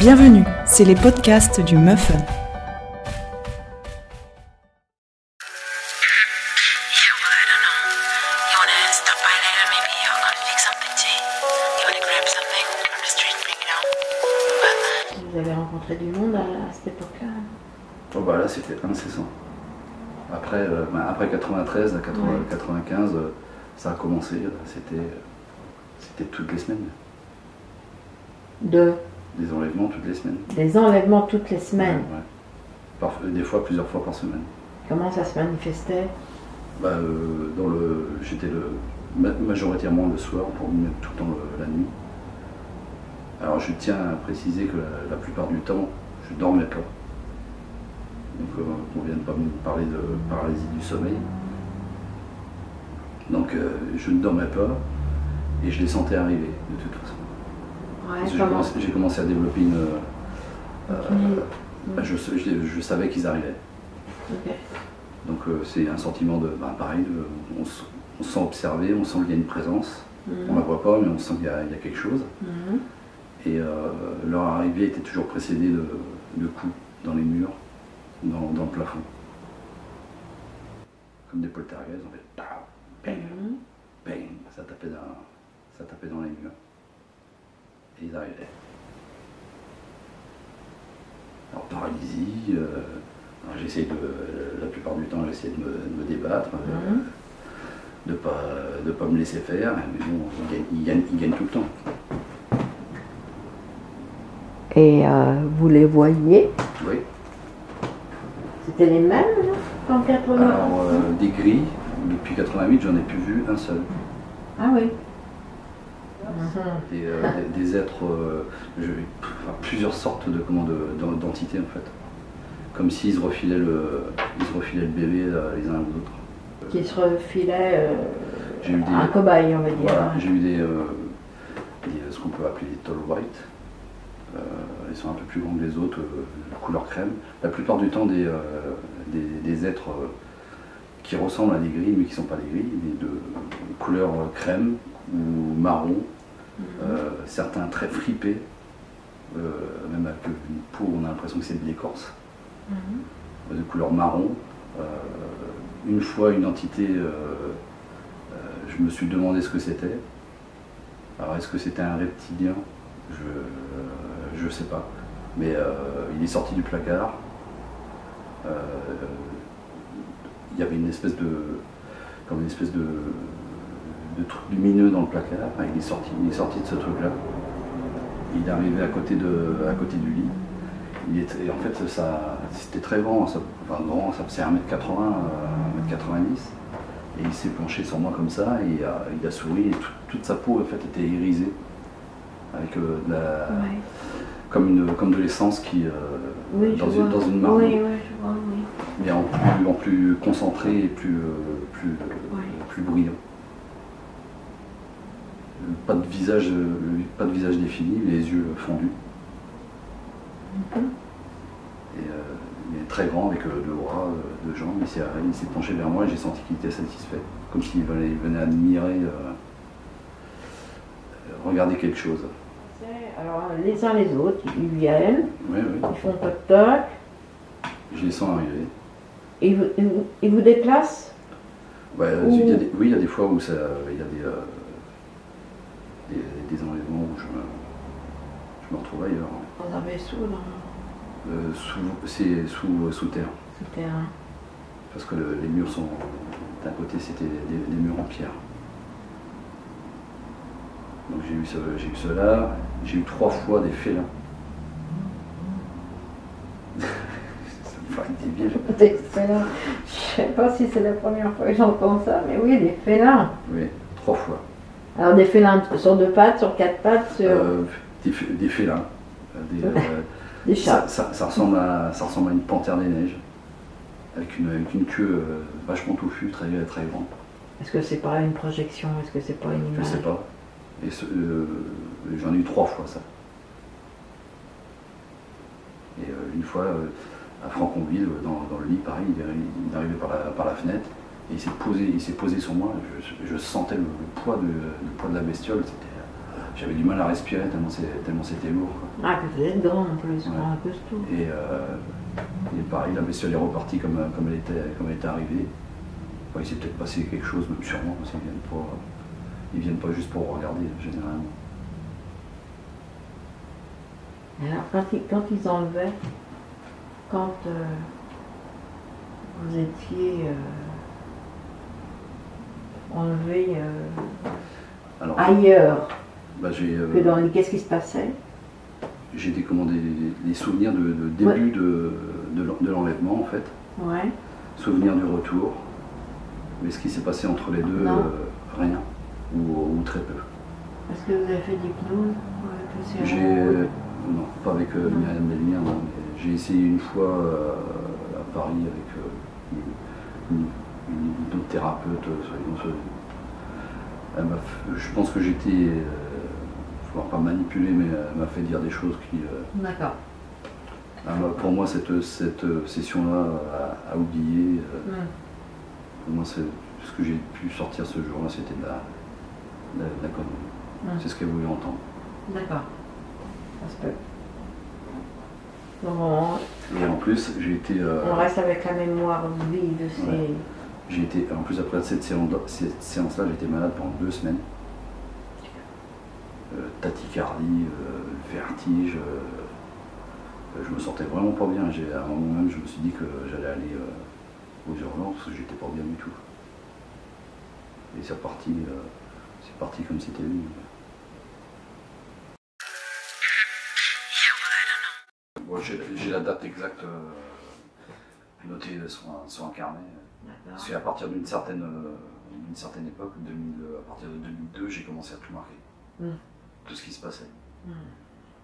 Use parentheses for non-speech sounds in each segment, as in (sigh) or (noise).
Bienvenue, c'est les podcasts du Muffin. Vous avez rencontré du monde à, à cette époque-là Oh bah là c'était incessant. Après, euh, bah, après 93, à 80 Ouais. 95, euh, ça a commencé, euh, c'était, c'était toutes les semaines. De, Des enlèvements toutes les semaines. des enlèvements toutes les semaines. Ouais, ouais. Parf- des fois, plusieurs fois par semaine. Comment ça se manifestait? Bah, euh, dans le, j'étais le, ma- majoritairement le soir, pour même tout le temps le- la nuit. Alors je tiens à préciser que la, la plupart du temps, je dormais pas. Donc euh, on vient de pas me parler de paralysie du sommeil. Donc euh, je ne dormais pas et je les sentais arriver de toute façon. Ouais, j'ai commencé, j'ai commencé à développer une. euh, Une- bah, je, je- je savais qu'ils arrivaient. Donc euh, c'est un sentiment de, bah, pareil, de- on, se- on se sent observé, on sent qu'il y a une présence. On Mhm. la voit pas, mais on sent qu'il y, a il y a quelque chose. Mhm. Et euh, leur arrivée était toujours précédée de, de coups dans les murs, dans, dans le plafond. Comme des poltergeists, en fait. Bang, Mhm. bang, ça tapait dans, ça tapait dans les murs. Et ils arrivaient. Alors paralysie, euh, j'essayais de, la plupart du temps j'essayais de me, de me débattre, euh, Mhm. de ne pas, de pas me laisser faire, mais bon, ils gagnent, ils gagnent- ils gagnent tout le temps. Et euh, vous les voyiez Oui. C'était les mêmes là, en 80 Alors, euh, des grilles, depuis 88, j'en ai plus vu un seul. Ah oui. Des, euh, des- des êtres, euh, je- enfin, plusieurs sortes de comment, de- d'en- d'entités en fait. Comme s'ils se refilaient le, ils se refilaient le bébé euh, les uns aux autres. Qui se J'ai eu des- un cobaye, on va dire. Voilà, j'ai eu des, ce qu'on peut appeler des tall white. Ils sont un peu plus grands que les autres, couleur crème. La plupart du temps des, des, êtres qui ressemblent à des grilles, mais qui ne sont pas des grilles, mais de couleur crème ou marron. Euh, certains très fripés, euh, même avec une peau, on a l'impression que c'est de l'écorce, Mhm. de couleur marron. Euh, une fois, une entité, je me suis demandé ce que c'était. Alors, est-ce que c'était un reptilien? Je ne sais pas. Mais il est sorti du placard. Il y avait une espèce de, comme une espèce de, de truc lumineux dans le placard. Il est sorti, il est sorti de ce truc-là. Il est arrivé à côté, de, à côté du lit. Il était, et en fait, ça, c'était très grand, ça, enfin grand, ça faisait 1m80, euh, 1m90. Et il s'est penché sur moi comme ça, et il a, il a souri, et tout- toute sa peau en fait était irisée, avec euh, de la- Ouais. comme, une, comme de l'essence qui, euh, Oui, dans, une, dans une marde, Oui, oui, je vois, oui. mais en plus, en plus concentré et plus, euh, plus, Ouais. plus bruyant. Pas de visage, euh, pas de visage défini, les yeux fondus. Mhm. Et euh, il est très grand avec euh, deux bras, deux jambes. Il s'est, il s'est penché vers moi et j'ai senti qu'il était satisfait. Comme s'il venait, admirer, euh, regarder quelque chose. Alors, les uns les autres, ils viennent, Oui, oui. ils font toc toc, Je les sens arriver. et ils vous, ils déplacent? Ouais, Ouh. il y a des- oui, il y a des fois où ça, il y a des, des, des enlèvements où je me, je me retrouve ailleurs. dans un vaisseau, dans Euh, sous, c'est sous, sous terre. ce terrain. Parce que le- les murs sont. D'un côté, c'était des, des murs en pierre. Donc j'ai eu, j'ai eu cela. J'ai eu trois fois des félins. (laughs) (laughs) Des félins. Je sais pas si c'est la première fois que j'entends ça, mais oui, des félins. Oui, trois fois. Alors des félins sur deux pattes, sur quatre pattes, sur Euh, des, fé- des félins. Euh, Des, euh, des chats. ça, ça- ça ressemble à, ça ressemble à une panthère des neiges. Avec une, avec une queue vachement touffue, très, très grande. Est-ce que c'est pas une projection? Est-ce que c'est pas une Je image? sais pas. Et euh, j'en ai eu trois fois ça. Et euh, une fois, à Franconville, dans, dans le lit, pareil, il est, il est arrivé par la, par la fenêtre et il s'est posé, il s'est posé sur moi. Je, je sentais le, le poids de, le poids de la bestiole. J'avais du mal à respirer tellement c'est- tellement c'était lourd. quoi. Ah, puis vous êtes grand en plus, Ouais. grand un costaud. Et, euh, et pareil, la bestiole est repartie comme, comme, elle, était, comme elle était arrivée. Enfin, il s'est peut-être passé quelque chose, même sûrement, parce qu'ils viennent pas, ils viennent pas juste pour regarder, généralement. Alors, quand ils, quand ils enlevaient, quand euh, vous étiez euh, enlevé euh, Alors, ailleurs bah, euh, que dans les... Qu'est-ce qui se passait? j'ai des, des, souvenirs de, de début de, de l'en- de l'enlèvement, en fait. Ouais. Souvenirs du retour. Mais ce qui s'est passé entre les deux, euh, rien. Ou, ou très peu. Est-ce que vous avez fait d'hypnose J'ai. Non, pas avec euh. Myriam j'ai essayé une fois euh, à Paris avec euh, une, une, euh, soyons- soyons- Elle je pense que j'étais. Euh, faut pas manipuler, mais elle m'a fait dire des choses qui. euh, D'accord. m'a- pour moi, cette, cette session-là à, à oublier, euh, Hmm. pour moi, ce que j'ai pu sortir ce jour-là, c'était de la, de la- de la connerie. Hmm. C'est ce qu'elle voulait entendre. D'accord. Ça se peut. Donc, on, Et en plus, j'ai été. euh, on reste avec la mémoire vive de ces. Ouais. J'ai été, en plus après cette séance- cette séance-là, j'étais malade pendant deux semaines. Euh, tachycardie, euh, vertige. euh, je me sentais vraiment pas bien. À un moment même, je me suis dit que j'allais aller euh, aux urgences parce que j'étais pas bien du tout. Et c'est parti, c'est parti comme c'était j'ai j'ai la date exacte notée sur un, sur un carnet. Parce qu'à partir d'une certaine, euh, d'une certaine époque, 2000, euh, à partir de 2002, j'ai commencé à tout marquer. Mm. Tout ce qui se passait. Hmm.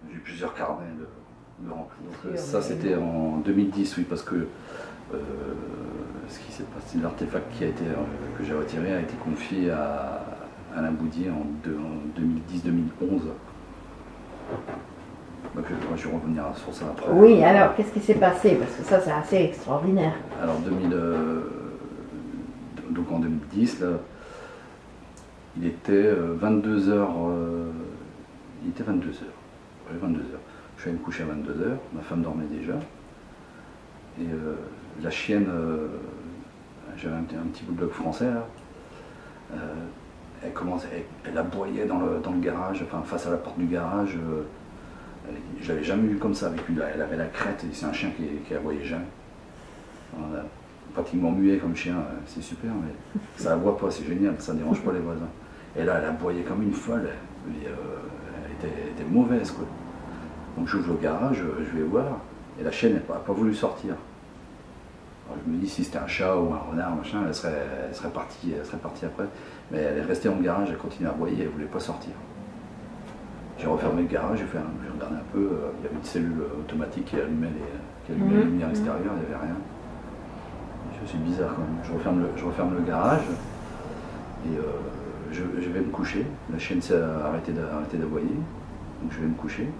J'ai eu plusieurs carnets de, de remplis. Donc, euh, ça, c'était en 2010, oui, parce que euh, ce qui s'est passé, l'artefact qui a été, euh, que j'ai retiré a été confié à Alain Boudier en, en 2010-2011. Donc, euh, moi, je vais revenir sur ça après. Oui, alors qu'est-ce qui s'est passé? Parce que ça, c'est assez extraordinaire. Alors 2000, euh, donc en 2010, là, il était 22h. il était 22h. Ouais, 22h. Je suis allé me coucher à 22h, ma femme dormait déjà. Et euh, la chienne, euh, j'avais un, petit- un petit bulldog français là, euh, elle commençait, elle, elle aboyait dans le, dans le garage, enfin face à la porte du garage. Je l'avais jamais vu comme ça avec lui. Elle avait la crête, c'est un chien qui, qui aboyait jamais. Voilà. Pratiquement muet comme chien, euh, c'est super, mais ça aboie pas, c'est génial, ça dérange pas les voisins. Et là, elle aboyait comme une folle, euh, elle, était, mauvaise quoi. Donc j'ouvre le garage, euh, je vais voir, et la chienne n'a pas, voulu sortir. Je me dis si c'était un chat ou un renard, machin, elle serait, partie, elle serait partie après. Mais elle est restée le garage, elle continuait à aboyer, elle voulait pas sortir. J'ai refermé le garage, j'ai fait un, j'ai regardé un peu, euh, il y avait une cellule automatique qui allumait, les, qui allumait la Mhm, lumière mhm. extérieure, il n'y avait rien. Je suis bizarre quand même. Je referme le, je referme le garage et euh, je, je vais me coucher. La chienne s'est arrêtée d'a- arrêtée d'aboyer, donc je vais me coucher.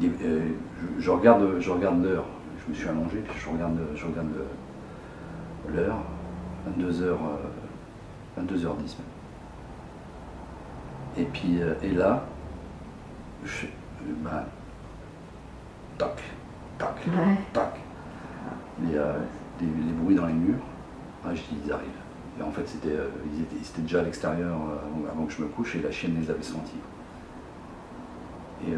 Je, je regarde, je regarde l'heure. Je me suis allongé, je regarde, je regarde l'heure, 22h, 22h10 même. Et puis, euh, et là, je, ben, tac, tac, Ouais. tac. Les, euh, les, les bruits dans les murs. Ah, je dis, ils arrivent. Et en fait, c'était, euh, ils, étaient, ils étaient déjà à l'extérieur euh, avant, que je me couche et la chienne les avait sentis. Et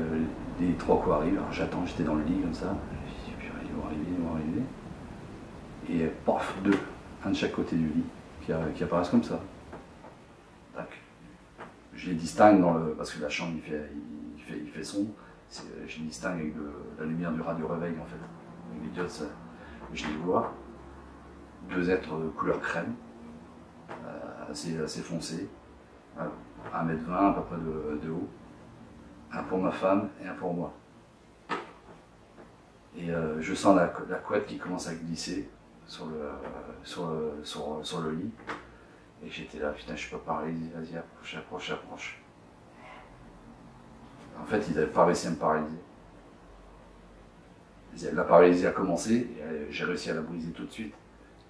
les trois coups arrivent, alors j'attends, j'étais dans le lit comme ça. Je dis, ils vont arriver, ils vont arriver. Et paf, deux, un de chaque côté du lit, qui apparaissent comme ça. Je les distingue dans le. Parce que la chambre il fait, sombre. Je les distingue avec la lumière du radio réveil en fait. Avec je les vois. Deux êtres de couleur crème, euh, assez, foncés. Euh, 1m20 à peu près de, haut. Un pour ma femme et un pour moi. Et euh, je sens la, cou- la couette qui commence à glisser euh, sur le lit. Et j'étais là, putain, je peux pas paralyser, vas-y, approche, approche, approche. En fait, ils n'avaient pas réussi à me paralyser. La paralysie a commencé, euh, j'ai réussi à la briser tout de suite.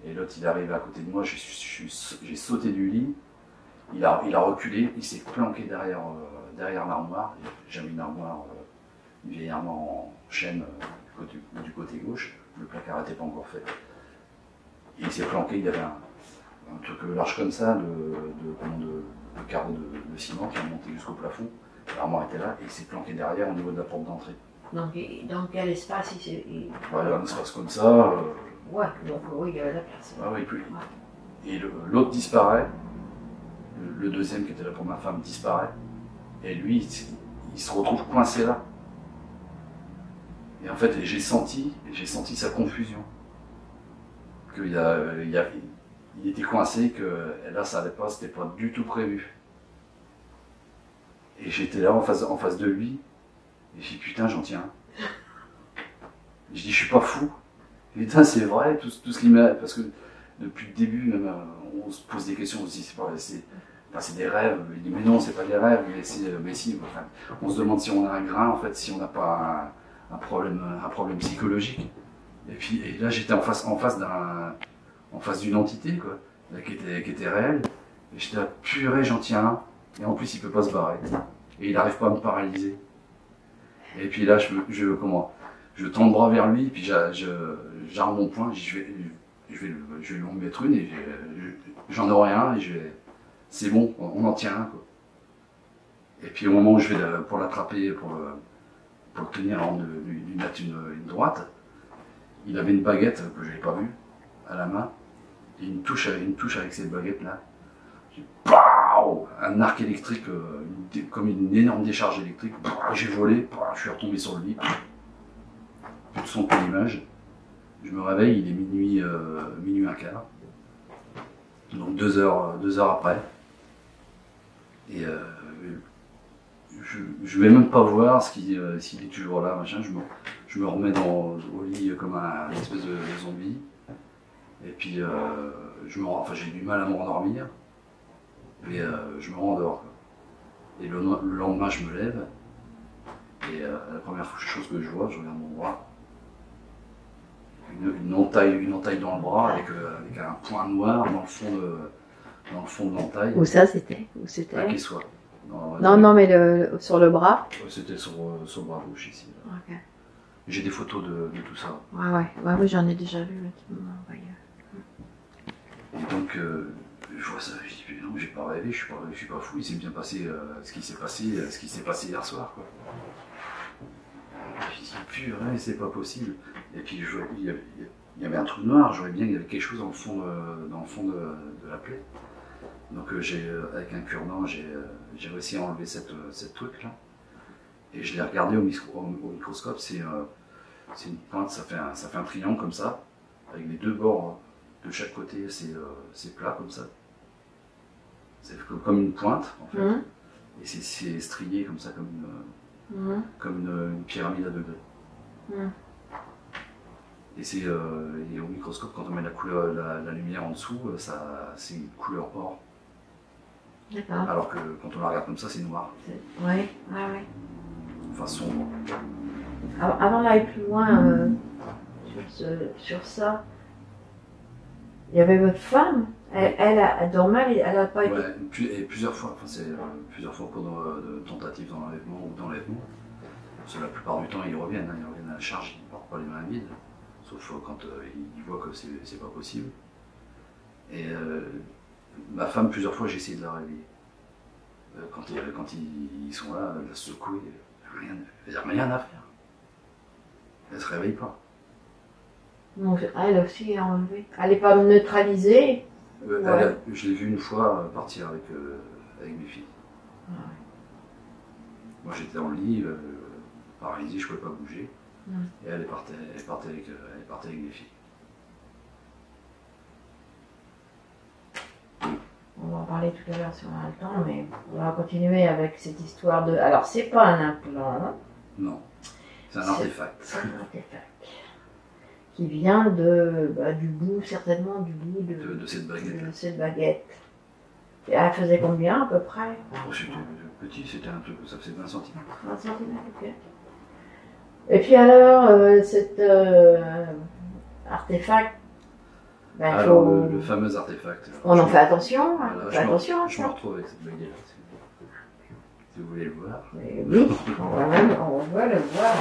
Et l'autre, il est arrivé à côté de moi, suis- suis- j'ai sauté du lit, Il a, reculé, il s'est planqué derrière, euh, derrière l'armoire. J'avais une armoire, euh, une vieille armoire en chaîne euh, du, côté, du côté gauche. Le placard n'était pas encore fait. Il s'est planqué, il avait un, un truc large comme ça, de, de, de, de carreaux de, ciment qui a monté jusqu'au plafond. L'armoire était là et il s'est planqué derrière au niveau de la porte d'entrée. Donc, il- dans quel espace il s'est. il- Voilà, un espace comme ça. euh, Ouais, donc oui, il y avait la place. Ah oui, puis- Et l'autre disparaît. Le, le deuxième qui était là pour ma femme disparaît. Et lui, il, se retrouve coincé là. Et en fait, j'ai senti, j'ai senti sa confusion. Qu'il y a, il y a- il était coincé, que là, ça allait pas, c'était pas du tout prévu. Et j'étais là en face, en face de lui. Et j'ai dit, putain, j'en tiens. Je dis, je suis pas fou. Putain, c'est vrai, tout, tout ce qui m'a. Parce que depuis le début, même, euh, on se pose des questions aussi. C'est pas, c'est, des rêves. Il dit, mais non, c'est pas des rêves, mais, c'est, mais si. On se demande si on a un grain, en fait, si on n'a pas un, problème, un problème psychologique. Et puis, là, j'étais en face, en face d'un, en face d'une entité, quoi, là, qui était, qui était réelle. Et j'étais là, purée, j'en tiens un. Et en plus, il peut pas se barrer. Et il n'arrive pas à me paralyser. Et puis là, je, je comment, je tends le bras vers lui, puis j'arme mon poing, je vais, je vais, je vais lui en mettre une, et je- je- j'en aurai un, et je vais, c'est bon, on en tient un, quoi. Et puis au moment où je vais le- pour l'attraper, pour le, pour le tenir avant de lui, mettre une, une droite, il avait une baguette que je n'avais pas vue à la main, une touche, une touche avec cette baguette-là. J'ai- Pow Un arc électrique, euh, comme une énorme décharge électrique. J'ai volé, je suis retombé sur le lit. Plus de son, plus d'image. Je me réveille, il est minuit, euh, minuit un quart. Donc deux heures, euh, deux heures après. Et je, je vais même pas voir qui, euh, s'il est toujours là, machin. Je me, je me remets dans, au lit comme un, espèce de zombie. Et puis, euh, je me, rends- enfin, j'ai du mal à me rendormir. Et euh, je me rendors. quoi. Et le, lendemain, je me lève. Et euh, la première chose que je vois, je regarde mon bras. Une, une entaille, une entaille dans le bras avec, avec un point noir dans le fond de, dans le fond de l'entaille. Où ça c'était? Où c'était? Qui soit. Non, non, mais le, sur le bras? C'était sur, sur le bras gauche ici. J'ai des photos de, de tout ça. Ouais, ouais. Ouais, oui, j'en ai déjà vu. Là, Et donc, euh, je vois ça, je dis, mais non, j'ai pas rêvé, je suis pas, suis pas fou, il s'est bien passé euh, ce qui s'est passé, euh, ce qui s'est passé hier soir, quoi. Je dis, purée, c'est pas possible. Et puis, je, il, y avait, il y avait un trou noir, je voyais bien qu'il y avait quelque chose dans le fond de, dans le fond de, la plaie. Donc, j'ai, avec un cure-dent, j'ai, réussi à enlever cette, truc-là. Et je l'ai regardé au, micro- au- au microscope, c'est, une pointe, ça fait, un, ça fait un triangle comme ça, avec les deux bords de chaque côté, c'est, euh, c'est plat comme ça. C'est comme- une pointe, en fait. Hum, Et c'est, strié comme ça, comme une, hum, comme une, une pyramide à degrés. hum. Et, c'est, euh, au microscope, quand on met la, couleur, la, la lumière en dessous, euh, ça, c'est une couleur or. D'accord. Alors que quand on la regarde comme ça, c'est noir. C'est- Ouais, ouais. Enfin, sombre. Av- Avant d'aller plus loin euh, sur, ce- sur ça, il y avait votre femme. Elle, elle, a, elle dormait, elle- n'a pas été. Ouais, et plusieurs fois, enfin, c'est euh, plusieurs fois de, de tentatives d'enlèvement ou d'enlèvement. Parce que la plupart du temps, ils reviennent, hein, ils reviennent à la charge, ils ne partent pas les mains vides. Sauf euh, quand euh, ils voient que c'est pas possible. Et euh, ma femme, plusieurs fois, j'ai essayé de la réveiller. Euh, quand ils, quand ils, ils sont là, la secouer, rien, il n'y a rien à faire. Elle se réveille pas. Donc, elle aussi est enlevée. Elle n'est pas neutralisée. Euh, Ouais. elle a- je l'ai vue une fois euh, partir avec, euh, avec mes filles. Ouais. Moi j'étais en lit, euh, je ne pouvais pas bouger. Et elle est partie, elle partie avec, elle partie avec mes filles. On va en parler tout à l'heure si on a le temps, mais on va continuer avec cette histoire de. Alors, c'est pas un implant, Non, c'est un artefact. c'est un artefact (laughs) qui vient de, bah, du bout, certainement du bout de, De, de cette baguette. de cette baguette. Et elle faisait combien à peu près? Oh, C'était petit, c'était un truc, ça faisait 20 cm. 20 cm, ok. Et puis alors, euh, cet euh, artefact, Ben, Alors, faut- le, le fameux artefact. On en fait attention, hein. voilà, je me- attention Je me retrouve avec cette baguette-là. si vous- Si vous voulez le voir. Mais oui, on va, même, on va le voir.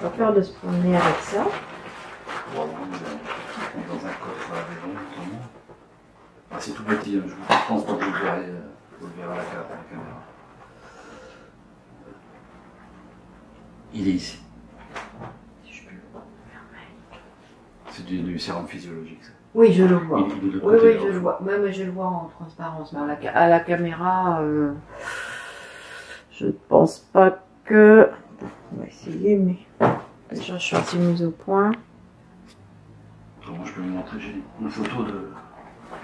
Pas peur de se promener avec ça. Dans un coffre à. Ah, c'est tout petit, hein, je ne pense pas que vous le verrez, euh, vous le verrez à la, ca- à la caméra. Il est ici. Le. C'est du, du sérum physiologique. ça. Oui, je le vois. Il, il Oui, oui, je le vois. Même je le vois en transparence. Mais à la, ca- à la caméra, euh, je pense pas que. On va essayer, mais. Je suis assez mise au point. Comment je peux vous montrer? J'ai une photo de.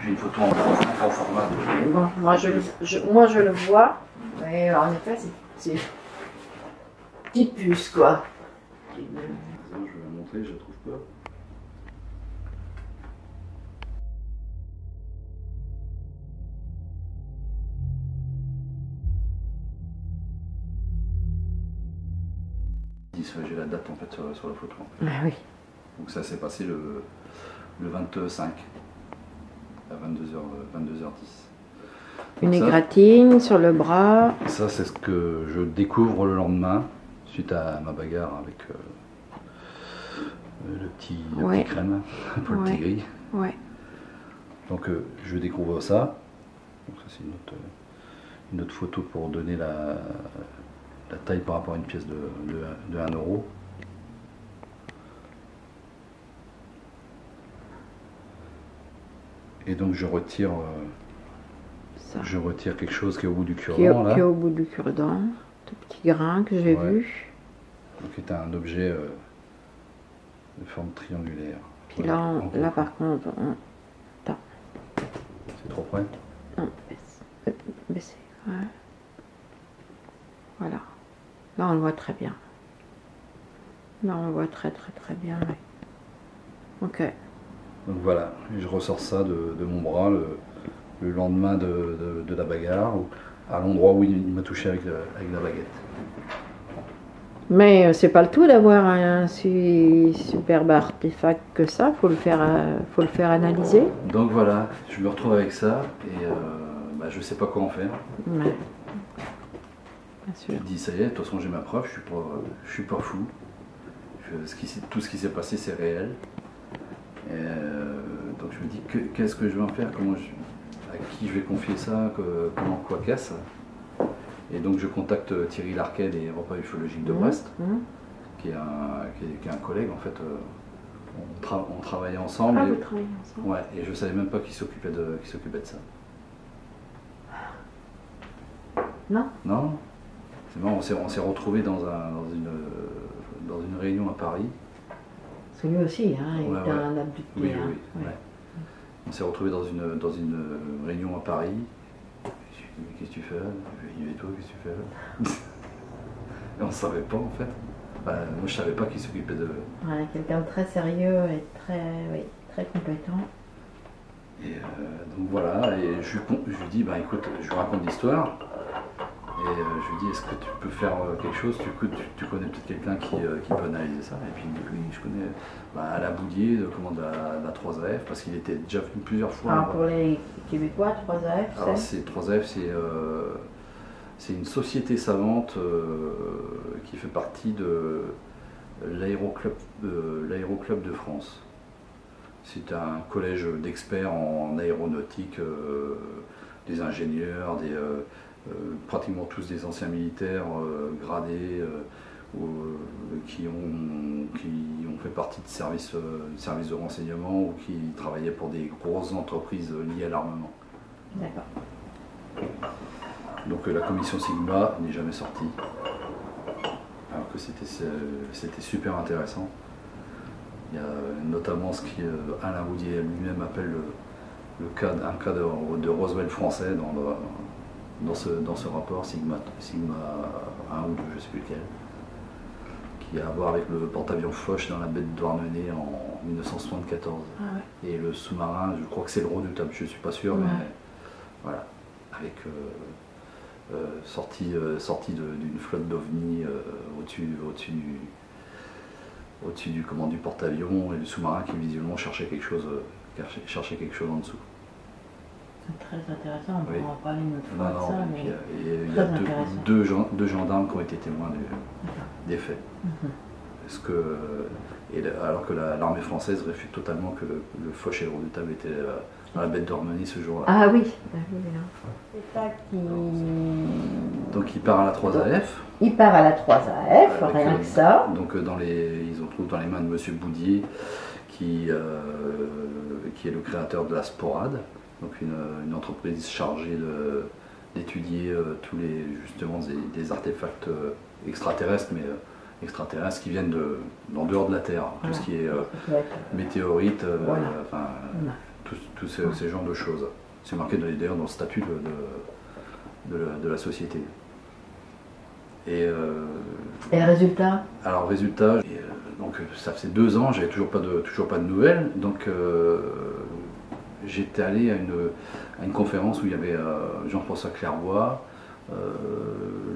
J'ai une photo en grand, format. de- Bon, moi je, le- je- moi je le vois. Mais en effet, c'est- c'est. Petite puce, quoi. Je vais la montrer, je la trouve pas. J'ai la date en fait sur, sur la photo. Ah oui. Donc ça s'est passé le, le 25 à 22h, 22h10. Une Ça- égratigne sur le bras. Ça, c'est ce que je découvre le lendemain, suite à ma bagarre avec euh, le, petit, le Ouais. petit crème, Paul Ouais. Tigri. Ouais. Donc, euh, je découvre ça. Donc, ça, c'est une autre, une autre photo pour donner la, la taille par rapport à une pièce de, de, de 1 euro. Et donc, je retire, euh, Ça. je retire quelque chose qui est au bout du Qui cure-dent, là. qui est au bout du cure-dent. Tout petit grain que j'ai Ouais. vu. Donc, qui est un objet euh, de forme triangulaire. Puis Voilà, là, on- là par contre, on... C'est trop près non, baisse. Euh, baisser. Ouais. Là, on le voit très bien. Là, on le voit très très très bien. oui. Ok. Donc voilà, je ressors ça de, de mon bras le, le lendemain de, de- de la bagarre, ou à l'endroit où il, il m'a touché avec, le- avec la baguette. Mais euh, c'est pas le tout d'avoir un si superbe artefact que ça. Faut le faire, euh, faut le faire analyser. Donc voilà, je me retrouve avec ça et euh, bah, je sais pas quoi en faire. Ouais. Bien Je sûr. me dis ça y est, de toute façon j'ai ma preuve, je suis pas, je suis pas fou. Je- ce qui s'est- tout ce qui s'est passé c'est réel. Et, euh, donc je me dis que- qu'est-ce que je vais en faire, comment je- à qui je vais confier ça, que- comment quoi casse. Et donc je contacte Thierry Larquet des repas ufologiques de Mhm. Brest. Mhm. qui est un, qui est, qui est un collègue en fait. euh, on, tra- on travaillait ensemble. Ah, et, vous travaillez ensemble. ouais, et je savais même pas qui s'occupait de, qui s'occupait de ça. Non? Non? C'est marrant, on s'est, retrouvés dans, un, dans, une, dans une réunion à Paris. Parce que lui aussi, hein, il Ouais, était ouais. un abducté. Oui, hein. oui, Ouais. ouais. On s'est retrouvés dans une, dans une réunion à Paris. Je lui ai dit, mais qu'est-ce que tu fais? Là ai dit, et toi, qu'est-ce que tu fais? Là (laughs) Et on ne savait pas en fait. Moi je savais pas qui s'occupait de, quelqu'un de très sérieux et très, oui, très compétent. Et euh, donc voilà, et je lui, con- je lui dis, bah écoute, je lui raconte l'histoire. Et euh, je lui dis, est-ce que tu peux faire euh, quelque chose? Tu, tu, tu connais peut-être quelqu'un qui, euh, qui peut analyser ça Et puis il me dit, oui, je connais bah, Alain Boudier, de, comment, de, la, de la 3AF, parce qu'il était déjà venu plusieurs fois. Alors pour les Québécois, 3AF, Alors c'est c'est 3F, c'est euh, c'est une société savante euh, qui fait partie de l'aéroclub de, France. C'est un collège d'experts en aéronautique, des ingénieurs, des, pratiquement tous des anciens militaires euh, gradés euh, ou, euh, qui, ont, qui ont fait partie de services, euh, de services de renseignement ou qui travaillaient pour des grosses entreprises liées à l'armement. D'accord. Donc euh, la commission Sigma n'est jamais sortie. Alors que c'était euh, super intéressant. Il y a euh, notamment ce qu'Alain Alain Boudier lui-même appelle le, le cas, un cas de, de Roswell français dans, le- dans, ce, dans ce rapport Sigma, Sigma 1 ou 2, je ne sais plus lequel, qui a à voir avec le porte-avions Foch dans la baie de Douarnenez en 1974. Ah ouais. Et le sous-marin, je crois que c'est le redoutable, je ne suis pas sûr, Ouais. mais voilà, avec euh, euh, sorti, euh, sorti de- d'une flotte d'ovnis au-dessus, au-dessus du, au-dessus du commande du porte-avions et du sous-marin qui visiblement cherchait quelque chose, cherchait quelque chose en dessous. C'est très intéressant, on Oui. pourra en parler une autre fois Non, de non, ça. et mais- puis, euh, et il y a deux, gendarmes qui ont été témoins des faits. Mhm. Est-ce que, et alors que la- l'armée française réfute totalement que le, le redoutable étaient euh, dans la bête d'Ormenie ce jour-là. Ah oui, ah oui, oui. c'est ça qui. Donc il part à la 3AF. Il part à la 3AF, Avec, rien euh, que ça. Donc euh, dans les, ils ont trouvé dans les mains de Monsieur Boudier, qui, euh, qui est le créateur de la Sporade, donc une, une entreprise chargée d'étudier euh, tous les justement des, des artefacts euh, extraterrestres, mais euh, extraterrestres qui viennent de, d'en dehors de la Terre, tout ce qui est euh, euh, Voilà. enfin Voilà. tous ces, ces genres de choses. C'est marqué d'ailleurs dans le statut de, de- de la, de la société. Et euh, Et résultat? Alors résultat, et, donc ça faisait deux ans, j'avais toujours pas de toujours pas de nouvelles, donc j'étais allé à une, à une conférence où il y avait euh, Jean-François Clairbois, euh,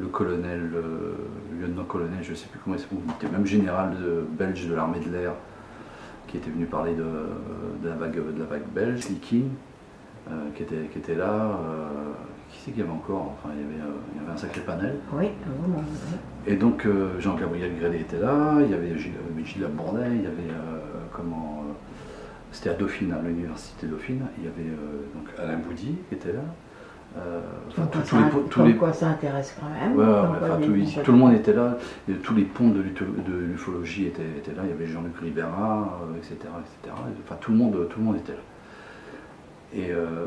le colonel, euh, le lieutenant-colonel, je sais plus comment il s'appelle, il était même général de- belge de l'armée de l'air, qui était venu parler de, de la vague de la vague belge, Liking, qui était qui était là. qui c'est qu'il y avait encore? Enfin, il y avait, euh, il y avait un sacré panel. Oui, vraiment. oui. Et donc euh, Jean-Gabriel Grélet était là, il y avait Gilles, Gilles il y avait euh, comment c'était à Dauphine, à l'université Dauphine, il y avait euh, donc Alain Boudy qui était là. Euh, enfin, Comme tous- les, tous quoi ça intéresse quand même. Ouais, ouais, tout, il- tout le monde était là, et tous les ponts de l'ufologie étaient, étaient là, il y avait Jean-Luc Rivera, euh, etc., etc. Enfin, tout le monde, tout le monde était là. Et euh,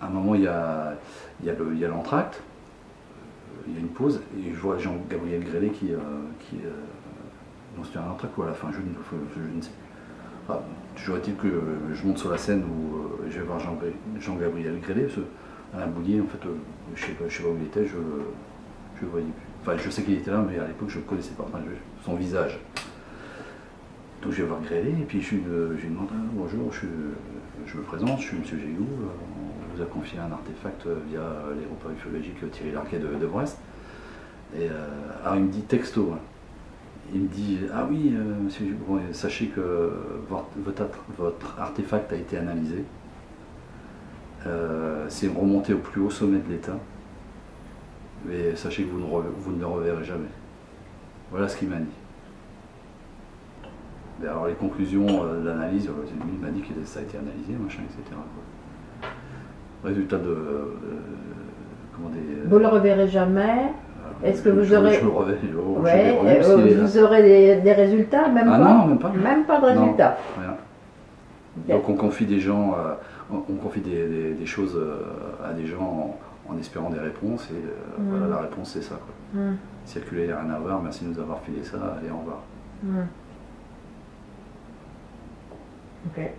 à un moment, il y a, il y a le- il y a l'entracte, euh, il y a une pause, et je vois Jean-Gabriel Grélet qui, euh, qui euh, non, c'était un entracte ou à la fin, je, ne- je- je ne sais plus. Toujours est-il que je monte sur la scène où euh, je vais voir Jean- Jean-Gabriel Grélet, parce que Alain Boulier, en fait, euh, je ne sais, pas- où il était, je le voyais plus. Enfin, je sais qu'il était là, mais à l'époque, je ne connaissais pas, son visage. Donc je vais voir Grélet, et puis je, lui- demande Ah, Bonjour, je, me présente, je suis M. Géou, euh, on vous a confié un artefact euh, via l'aéroport ufologique Thierry Larquet de, Brest. Et euh, alors il me dit texto, hein. Il me dit Ah oui, euh, monsieur sachez que votre, votre art- votre artefact a été analysé. Euh, C'est remonté au plus haut sommet de l'État. Mais sachez que vous ne, vous ne le reverrez jamais. Voilà ce qu'il m'a dit. Et alors les conclusions euh, de l'analyse, euh, il m'a dit que ça a été analysé, machin, etc. Résultat de... comment des... Vous le reverrez jamais. Est-ce que vous aurez- Je Ouais, est là. vous aurez des, des résultats, même Ah pas non, même pas. Même pas de Non. résultats. Rien. Donc on confie des gens, euh, on, on confie des, des- des choses euh, à des gens en, en espérant des réponses et euh, Mm. voilà la réponse c'est ça quoi. Hmm, Circuler, il n'y a rien à voir, merci de nous avoir filé ça, allez au revoir. hmm. Ok.